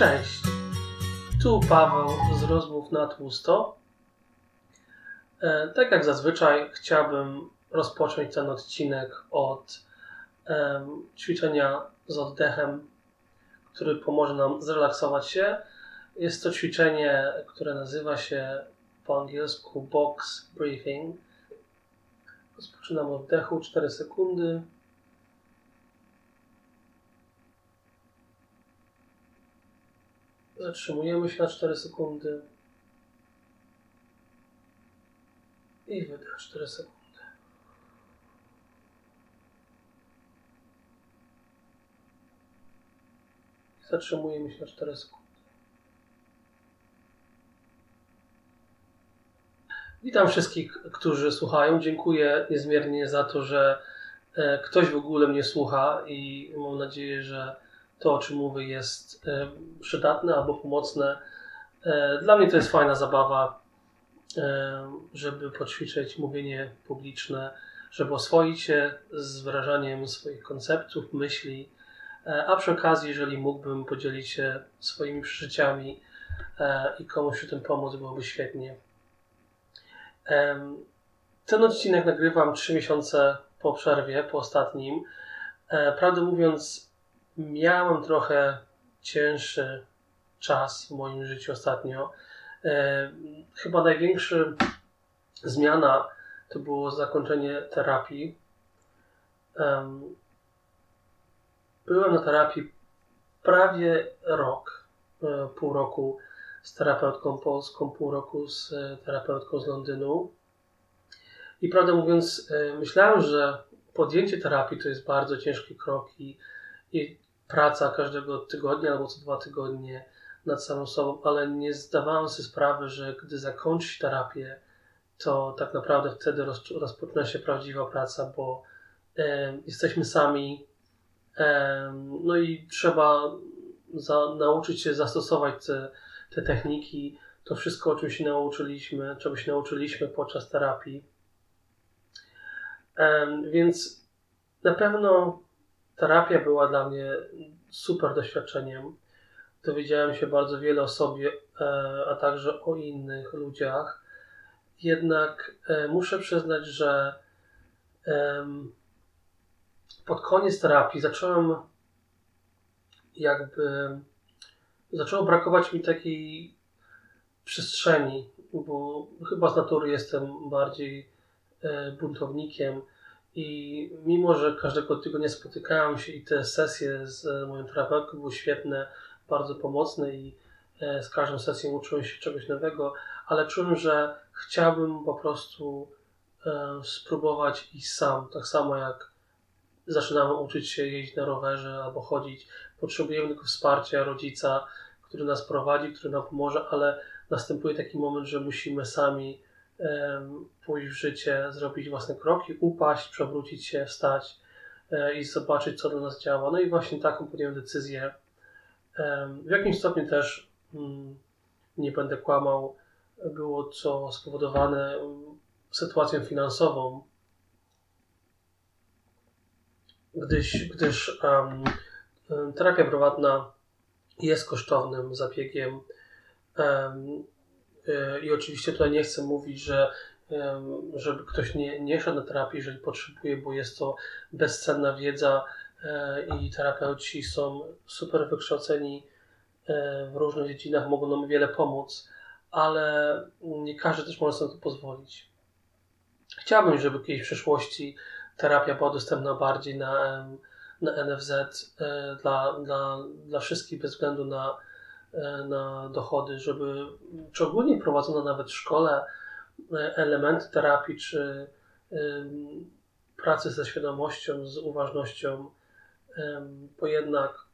Cześć, tu Paweł z rozmów na tłusto. E, tak jak zazwyczaj chciałbym rozpocząć ten odcinek od ćwiczenia z oddechem, który pomoże nam zrelaksować się. Jest to ćwiczenie, które nazywa się po angielsku box breathing. Rozpoczynam oddechu 4 sekundy. Zatrzymujemy się na 4 sekundy. I wydech 4 sekundy. Zatrzymujemy się na 4 sekundy. Witam wszystkich, którzy słuchają. Dziękuję niezmiernie za to, że e, ktoś w ogóle mnie słucha i mam nadzieję, że to, o czym mówię, jest e, przydatne albo pomocne. E, dla mnie to jest fajna zabawa, żeby poćwiczyć mówienie publiczne, żeby oswoić się z wyrażaniem swoich konceptów, myśli, a przy okazji, jeżeli mógłbym podzielić się swoimi przeżyciami i komuś przy tym pomóc, byłoby świetnie. Ten odcinek nagrywam 3 miesiące po przerwie, po ostatnim. E, prawdę mówiąc, miałem trochę cięższy czas w moim życiu ostatnio. E, chyba największa zmiana to było zakończenie terapii. Byłem na terapii prawie rok, e, pół roku z terapeutką polską, pół roku z e, terapeutką z Londynu. I prawdę mówiąc, myślałem, że podjęcie terapii to jest bardzo ciężki krok i, i praca każdego tygodnia albo co dwa tygodnie nad samą sobą, ale nie zdawałem sobie sprawy, że gdy zakończy się terapię, to tak naprawdę wtedy roz, rozpoczyna się prawdziwa praca, bo e, jesteśmy sami, e, no i trzeba za, nauczyć się zastosować te te techniki, to wszystko, o czym się nauczyliśmy, czego się nauczyliśmy podczas terapii. Więc na pewno terapia była dla mnie super doświadczeniem. Dowiedziałem się bardzo wiele o sobie, e, a także o innych ludziach. Jednak e, muszę przyznać, że pod koniec terapii zacząłem jakby zaczęło brakować mi takiej przestrzeni, bo chyba z natury jestem bardziej e, buntownikiem i mimo, że każdego tygodnia spotykałem się i te sesje z moją terapeutką były świetne, bardzo pomocne i e, z każdą sesją uczyłem się czegoś nowego, ale czułem, że chciałbym po prostu e, spróbować iść sam, tak samo jak zaczynamy uczyć się jeździć na rowerze albo chodzić. Potrzebujemy tylko wsparcia rodzica, który nas prowadzi, który nam pomoże, ale następuje taki moment, że musimy sami pójść w życie, zrobić własne kroki, upaść, przewrócić się, wstać e, i zobaczyć, co dla nas działa. No i właśnie taką podjąłem decyzję. Um, w jakimś stopniu też, um, nie będę kłamał, było to spowodowane sytuacją finansową, gdyż, gdyż terapia prywatna jest kosztownym zabiegiem. I oczywiście tutaj nie chcę mówić, że żeby ktoś nie, nie szedł na terapię, jeżeli potrzebuje, bo jest to bezcenna wiedza e, i terapeuci są super wykształceni w różnych dziedzinach, mogą nam wiele pomóc, ale nie każdy też może sobie to pozwolić. Chciałbym, żeby kiedyś w przyszłości terapia była dostępna bardziej na na NFZ dla, dla, dla wszystkich bez względu na, na dochody, żeby, czy ogólnie prowadzono nawet w szkole e, elementy terapii, czy pracy ze świadomością, z uważnością, bo jednak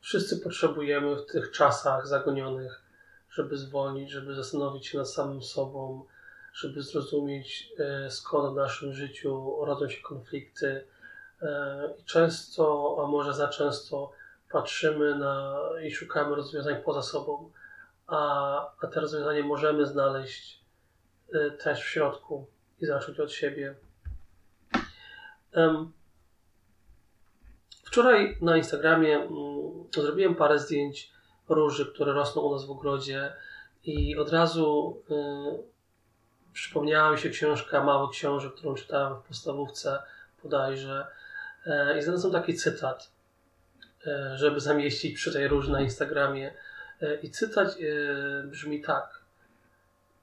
wszyscy potrzebujemy w tych czasach zagonionych, żeby zwolnić, żeby zastanowić się nad samym sobą, żeby zrozumieć skąd w naszym życiu rodzą się konflikty, E, I często, a może za często, patrzymy na i szukamy rozwiązań poza sobą, a, a te rozwiązanie możemy znaleźć e, też w środku i zacząć od siebie. Wczoraj na Instagramie mm, zrobiłem parę zdjęć róży, które rosną u nas w ogrodzie i od razu y, przypomniała mi się książka Mały Książę, którą czytałem w podstawówce bodajże. Y, I znalazłem taki cytat, y, żeby zamieścić przy tej róży na Instagramie. Y, I cytat y, brzmi tak.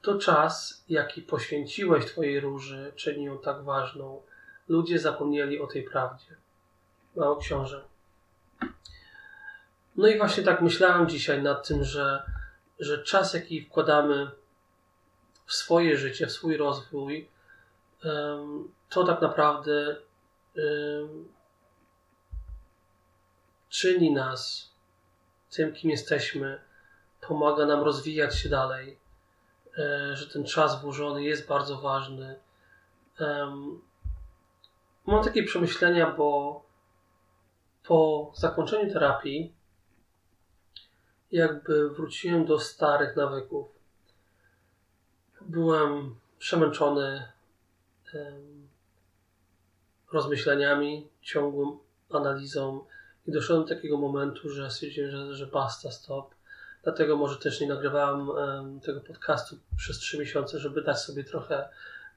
To czas, jaki poświęciłeś Twojej róży, czyni ją tak ważną. Ludzie zapomnieli o tej prawdzie. Mały Książę. No i właśnie tak myślałem dzisiaj nad tym, że, że czas, jaki wkładamy w swoje życie, w swój rozwój, to tak naprawdę czyni nas tym, kim jesteśmy, pomaga nam rozwijać się dalej, e, że ten czas włożony jest bardzo ważny. Mam takie przemyślenia, bo po zakończeniu terapii jakby wróciłem do starych nawyków. Byłem przemęczony rozmyśleniami, ciągłą analizą i doszedłem do takiego momentu, że stwierdziłem, że, że basta, stop. Dlatego może też nie nagrywałem tego podcastu przez trzy miesiące, żeby dać sobie trochę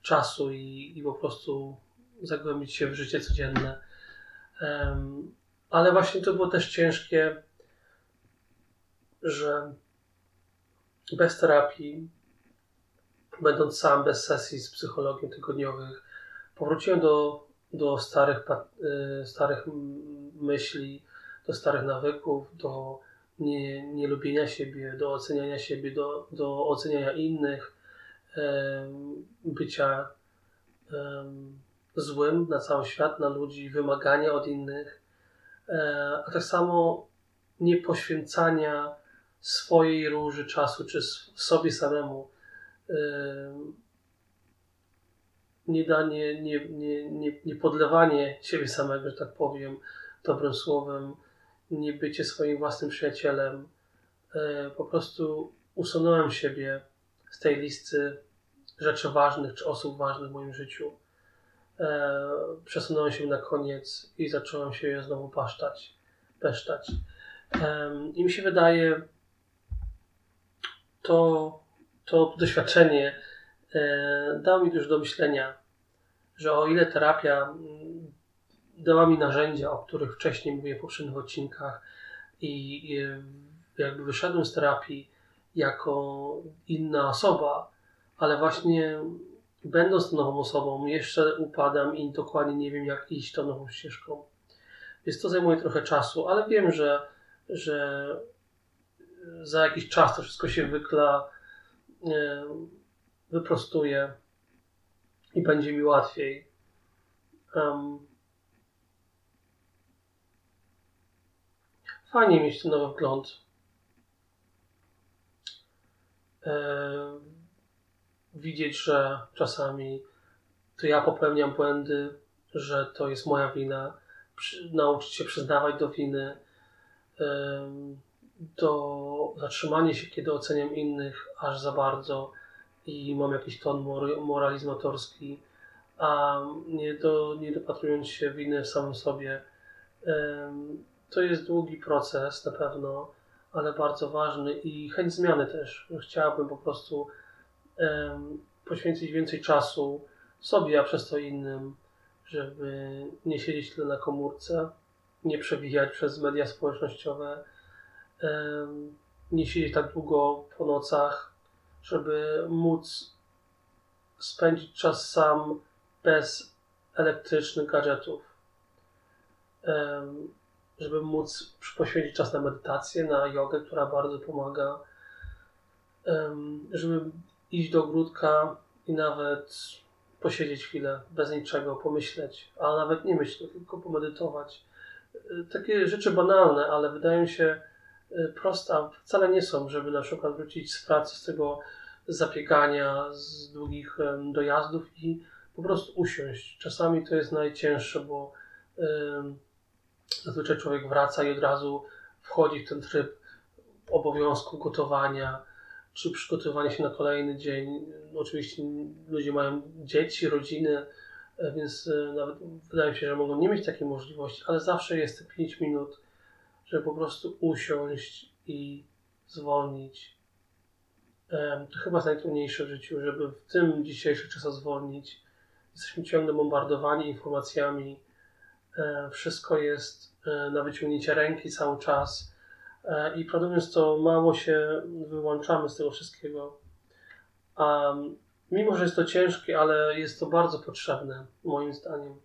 czasu i, i po prostu zagłębić się w życie codzienne. Ale właśnie to było też ciężkie że bez terapii, będąc sam bez sesji z psychologiem tygodniowych, powróciłem do, do starych, y, starych myśli, do starych nawyków, do nie, nielubienia siebie, do oceniania siebie, do, do oceniania innych, bycia złym na cały świat, na ludzi, wymagania od innych, e, a tak samo nie poświęcania swojej róży czasu, czy sobie samemu. Nie danie, nie, nie, nie, nie podlewanie siebie samego, że tak powiem, dobrym słowem, nie bycie swoim własnym przyjacielem. E, po prostu usunąłem siebie z tej listy rzeczy ważnych czy osób ważnych w moim życiu. E, przesunąłem się na koniec i zacząłem się znowu paszczać, peszczać. I mi się wydaje, to, to doświadczenie e, dało mi już do myślenia, że o ile terapia mm, dała mi narzędzia, o których wcześniej mówiłem w poprzednich odcinkach, i, jakby wyszedłem z terapii jako inna osoba, ale właśnie będąc tą nową osobą, jeszcze upadam i dokładnie nie wiem, jak iść tą nową ścieżką. Więc to zajmuje trochę czasu, ale wiem, że, że za jakiś czas to wszystko się wykla, e, wyprostuje i będzie mi łatwiej. Um, fajnie mieć ten nowy wgląd. E, widzieć, że czasami to ja popełniam błędy, że to jest moja wina, przy, nauczyć się przyznawać do winy. Um, to zatrzymanie się, kiedy oceniam innych aż za bardzo i mam jakiś ton moralizatorski, a nie, do, nie dopatrując się winy w samym sobie. To jest długi proces na pewno, ale bardzo ważny i chęć zmiany też. Chciałabym po prostu poświęcić więcej czasu sobie, a przez to innym, żeby nie siedzieć tyle na komórce, nie przewijać przez media społecznościowe, nie siedzieć tak długo po nocach, żeby móc spędzić czas sam bez elektrycznych gadżetów. Żeby móc poświęcić czas na medytację, na jogę, która bardzo pomaga. Żeby iść do ogródka i nawet posiedzieć chwilę bez niczego, pomyśleć, a nawet nie myśleć, tylko pomedytować. Takie rzeczy banalne, ale wydają się prosta wcale nie są, żeby na przykład wrócić z pracy, z tego zapiegania, z długich dojazdów i po prostu usiąść. Czasami to jest najcięższe, bo zazwyczaj człowiek wraca i od razu wchodzi w ten tryb obowiązku gotowania, czy przygotowania się na kolejny dzień. Oczywiście ludzie mają dzieci, rodziny, e, więc e, nawet wydaje mi się, że mogą nie mieć takiej możliwości, ale zawsze jest te 5 minut, żeby po prostu usiąść i zwolnić. To chyba jest najtrudniejsze w życiu, żeby w tym dzisiejszych czasach zwolnić. Jesteśmy ciągle bombardowani informacjami. Wszystko jest na wyciągnięcie ręki cały czas. I prawdę mówiąc, to mało się wyłączamy z tego wszystkiego. Mimo, że jest to ciężkie, ale jest to bardzo potrzebne, moim zdaniem.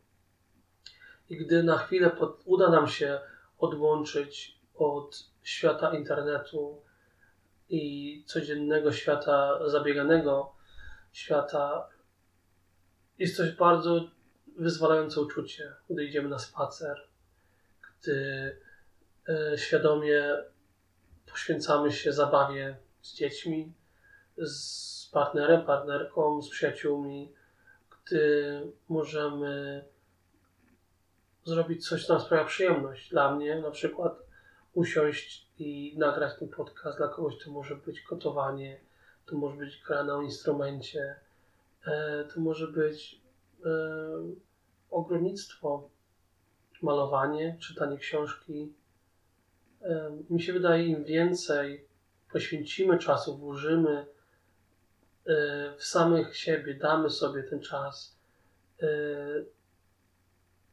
I gdy na chwilę uda nam się odłączyć od świata internetu i codziennego świata zabieganego, świata, jest coś bardzo wyzwalające uczucie, gdy idziemy na spacer, gdy e, świadomie poświęcamy się zabawie z dziećmi, z partnerem, partnerką, z przyjaciółmi, gdy możemy zrobić coś, co nam sprawia przyjemność. Dla mnie na przykład usiąść i nagrać ten podcast. Dla kogoś to może być gotowanie, to może być gra na instrumencie, e, to może być e, ogrodnictwo, malowanie, czytanie książki. E, mi się wydaje, im więcej poświęcimy czasu, włożymy w samych siebie damy sobie ten czas,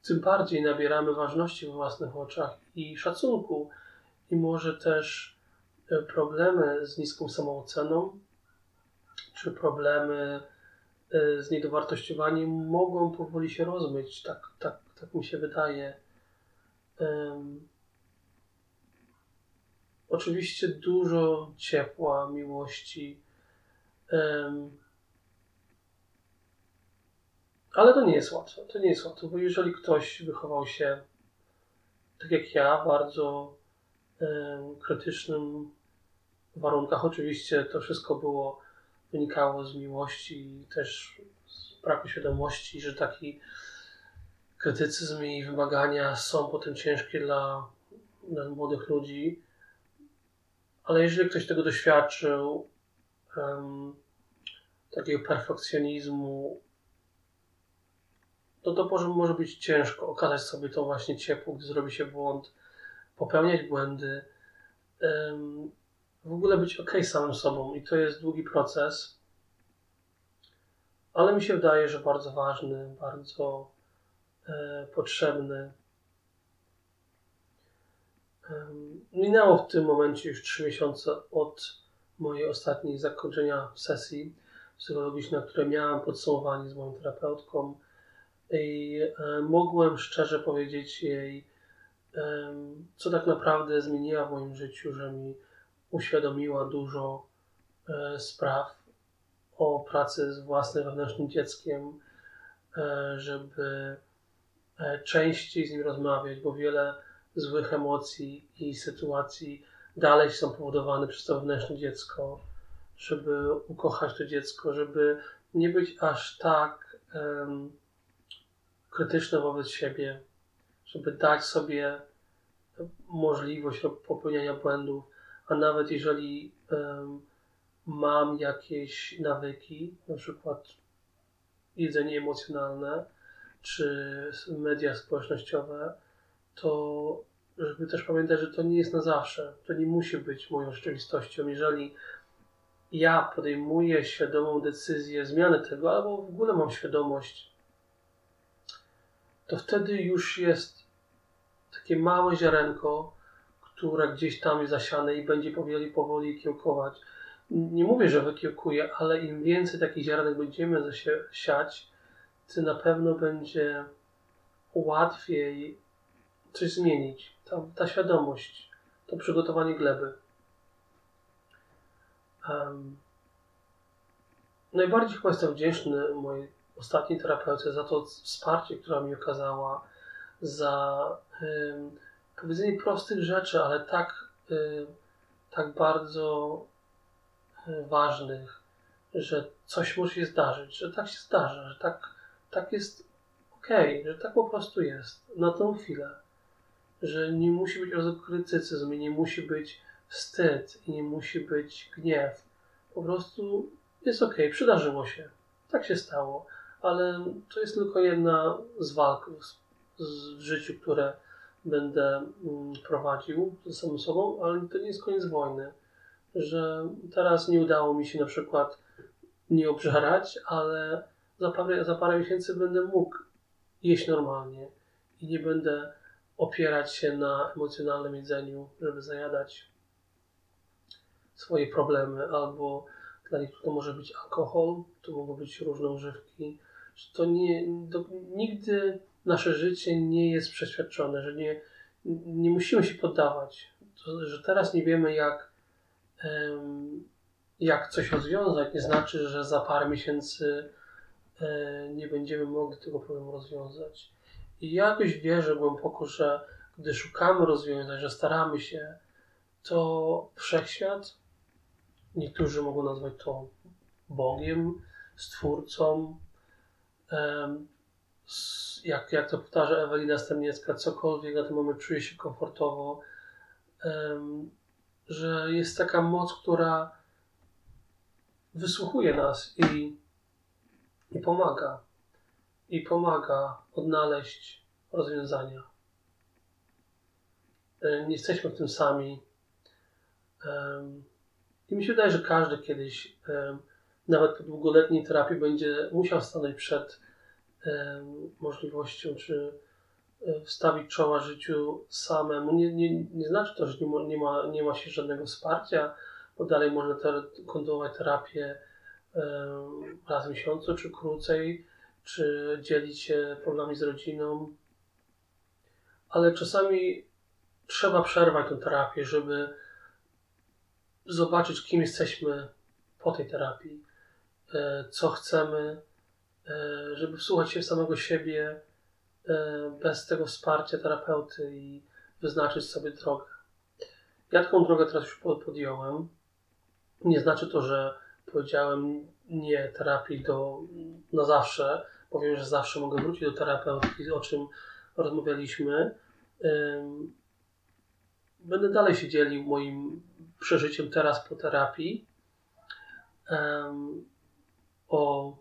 tym bardziej nabieramy ważności w własnych oczach i szacunku. I może też e, problemy z niską samooceną, czy problemy z niedowartościowaniem mogą powoli się rozmyć. Tak, tak, tak mi się wydaje. Um, oczywiście dużo ciepła, miłości, ale to nie jest łatwe. To nie jest łatwe, bo jeżeli ktoś wychował się tak jak ja, bardzo krytycznym warunkach, oczywiście to wszystko było, wynikało z miłości i też z braku świadomości, że taki krytycyzm i wymagania są potem ciężkie dla, dla młodych ludzi. Ale jeżeli ktoś tego doświadczył, um, takiego perfekcjonizmu, to to może, być ciężko. Okazać sobie to właśnie ciepło, gdy zrobi się błąd, popełniać błędy, w ogóle być ok samym sobą. I to jest długi proces, ale mi się wydaje, że bardzo ważny, bardzo e, potrzebny. Minęło w tym momencie już 3 miesiące od mojej ostatniej zakończenia sesji psychologicznej, na której miałem podsumowanie z moją terapeutką i e, mogłem szczerze powiedzieć jej, e, co tak naprawdę zmieniła w moim życiu, że mi uświadomiła dużo e, spraw o pracy z własnym wewnętrznym dzieckiem, żeby częściej z nim rozmawiać, bo wiele złych emocji i sytuacji dalej są powodowane przez to wewnętrzne dziecko, żeby ukochać to dziecko, żeby nie być aż tak um, krytyczne wobec siebie, żeby dać sobie możliwość popełniania błędów, a nawet jeżeli um, mam jakieś nawyki, na przykład jedzenie emocjonalne, czy media społecznościowe, to żeby też pamiętać, że to nie jest na zawsze. To nie musi być moją rzeczywistością. Jeżeli ja podejmuję świadomą decyzję zmiany tego, albo w ogóle mam świadomość, to wtedy już jest takie małe ziarenko, które gdzieś tam jest zasiane i będzie powoli, powoli kiełkować. Nie mówię, że wykiełkuje, ale im więcej takich ziarenek będziemy zasiać, tym na pewno będzie łatwiej coś zmienić. Ta, ta świadomość, to przygotowanie gleby. Um, najbardziej chyba jestem wdzięczny mojej ostatniej terapeucie za to wsparcie, które mi okazała, za um, powiedzenie prostych rzeczy, ale tak, tak bardzo ważnych, że coś musi się zdarzyć, że tak się zdarza, że tak, tak jest okej, okay, że tak po prostu jest na tą chwilę że nie musi być krytycyzm i nie musi być wstyd i nie musi być gniew. Po prostu jest ok, przydarzyło się. Tak się stało. Ale to jest tylko jedna z walk w życiu, które będę mm, prowadził ze samym sobą, ale to nie jest koniec wojny. Że teraz nie udało mi się na przykład nie obżerać, ale za parę, za parę miesięcy będę mógł jeść normalnie i nie będę opierać się na emocjonalnym jedzeniu, żeby zajadać swoje problemy, albo dla niektórych to może być alkohol, to mogą być różne używki. To nie, to nigdy nasze życie nie jest przeświadczone, że nie, nie musimy się poddawać. To, że teraz nie wiemy, jak, jak coś rozwiązać, nie znaczy, że za parę miesięcy e, nie będziemy mogli tego problemu rozwiązać. I ja jakoś wierzę głęboko, że gdy szukamy rozwiązań, że staramy się, to wszechświat, niektórzy mogą nazwać to Bogiem, Stwórcą, jak, jak to powtarza Ewelina Stemniecka, cokolwiek na ten moment czuje się komfortowo, że jest taka moc, która wysłuchuje nas i, i pomaga. I pomaga odnaleźć rozwiązania. Nie jesteśmy w tym sami. I mi się wydaje, że każdy kiedyś, nawet po długoletniej terapii, będzie musiał stanąć przed możliwością, czy e, wstawić czoła życiu samemu. Nie, nie, nie znaczy to, że nie ma, nie, ma, nie ma się żadnego wsparcia, bo dalej można ter, kontynuować terapię raz w miesiącu, czy krócej, czy dzielić się problemami z rodziną. Ale czasami trzeba przerwać tę terapię, żeby zobaczyć, kim jesteśmy po tej terapii, e, co chcemy, E, żeby wsłuchać się w samego siebie e, bez tego wsparcia terapeuty i wyznaczyć sobie drogę. Ja taką drogę teraz już podjąłem. Nie znaczy to, że powiedziałem nie terapii do, na zawsze. Powiem, że zawsze mogę wrócić do terapeuty, o czym rozmawialiśmy. Będę dalej się dzielił moim przeżyciem teraz po terapii. O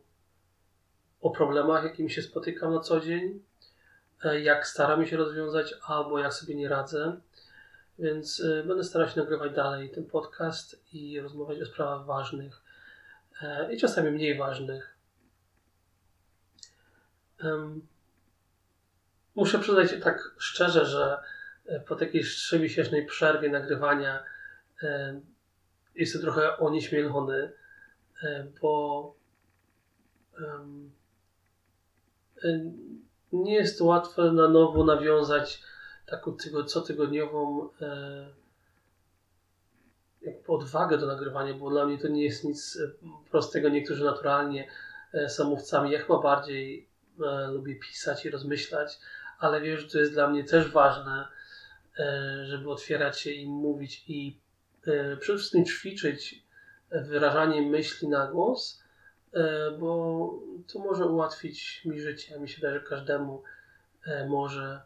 o problemach, jakimi się spotykam na co dzień, e, jak staram się rozwiązać, albo jak sobie nie radzę. Więc e, będę starał się nagrywać dalej ten podcast i rozmawiać o sprawach ważnych e, i czasami mniej ważnych. Muszę przyznać tak szczerze, że po takiej trzymiesięcznej przerwie nagrywania jestem trochę onieśmielony, bo nie jest łatwe na nowo nawiązać taką tygo, cotygodniową e, odwagę do nagrywania, bo dla mnie to nie jest nic e, prostego. Niektórzy naturalnie e, są mówcami. Ja chyba bardziej lubię pisać i rozmyślać, ale wiem, że to jest dla mnie też ważne, żeby otwierać się i mówić i przede wszystkim ćwiczyć wyrażanie myśli na głos, bo to może ułatwić mi życie. Mi się wydaje, że każdemu e, może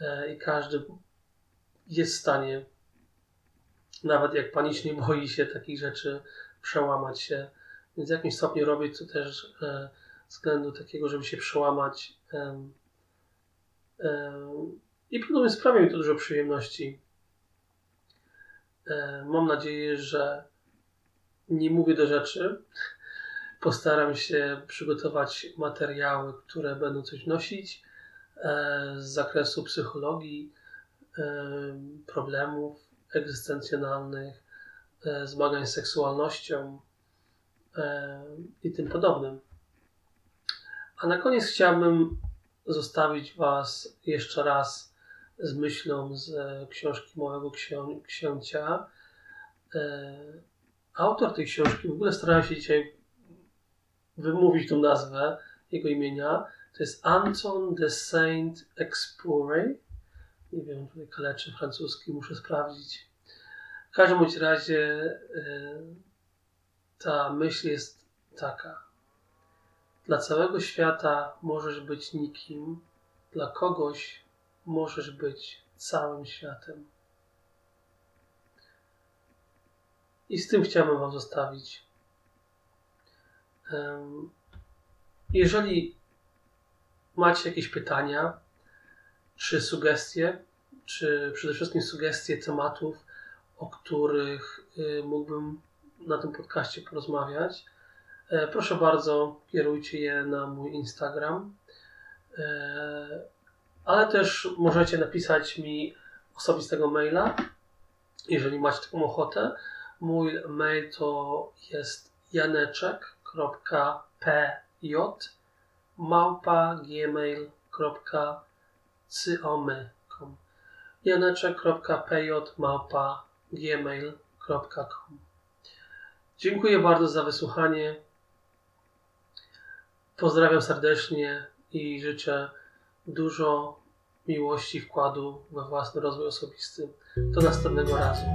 e, i każdy jest w stanie, nawet jak panicznie boi się takich rzeczy, przełamać się. Więc w jakimś stopniu robię to też względu takiego, żeby się przełamać. I podobnie sprawia mi to dużo przyjemności. Mam nadzieję, że nie mówię do rzeczy, Postaram się przygotować materiały, które będą coś nosić e, z zakresu psychologii, e, problemów egzystencjonalnych, e, zmagań z seksualnością i tym podobnym. A na koniec chciałbym zostawić Was jeszcze raz z myślą z książki mojego księcia. Autor tej książki, w ogóle starałem się dzisiaj wymówić tą nazwę jego imienia. To jest Anton de Saint-Exupéry. Nie wiem, tutaj kaleczy francuski, muszę sprawdzić. W każdym bądź razie yy, ta myśl jest taka. Dla całego świata możesz być nikim, dla kogoś możesz być całym światem. I z tym chciałbym Wam zostawić. Jeżeli macie jakieś pytania, czy sugestie, czy przede wszystkim sugestie tematów, o których y, mógłbym na tym podcaście porozmawiać, e, proszę bardzo, kierujcie je na mój Instagram. E, ale też możecie napisać mi osobistego maila, jeżeli macie taką ochotę. Mój mail to jest janeczek.pj małpa gmail.com janeczek.pj małpa gmail.com Dziękuję bardzo za wysłuchanie. Pozdrawiam serdecznie i życzę dużo miłości, wkładu we własny rozwój osobisty. Do następnego razu.